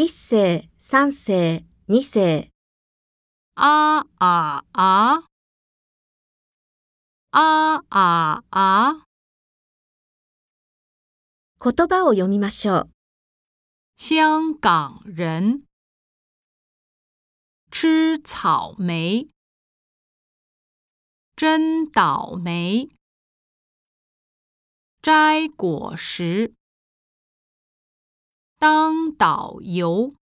一世、三世、二世、啊啊啊！啊啊啊！言葉を読みましょう。香港人吃草莓，真倒霉。摘果实，当导游。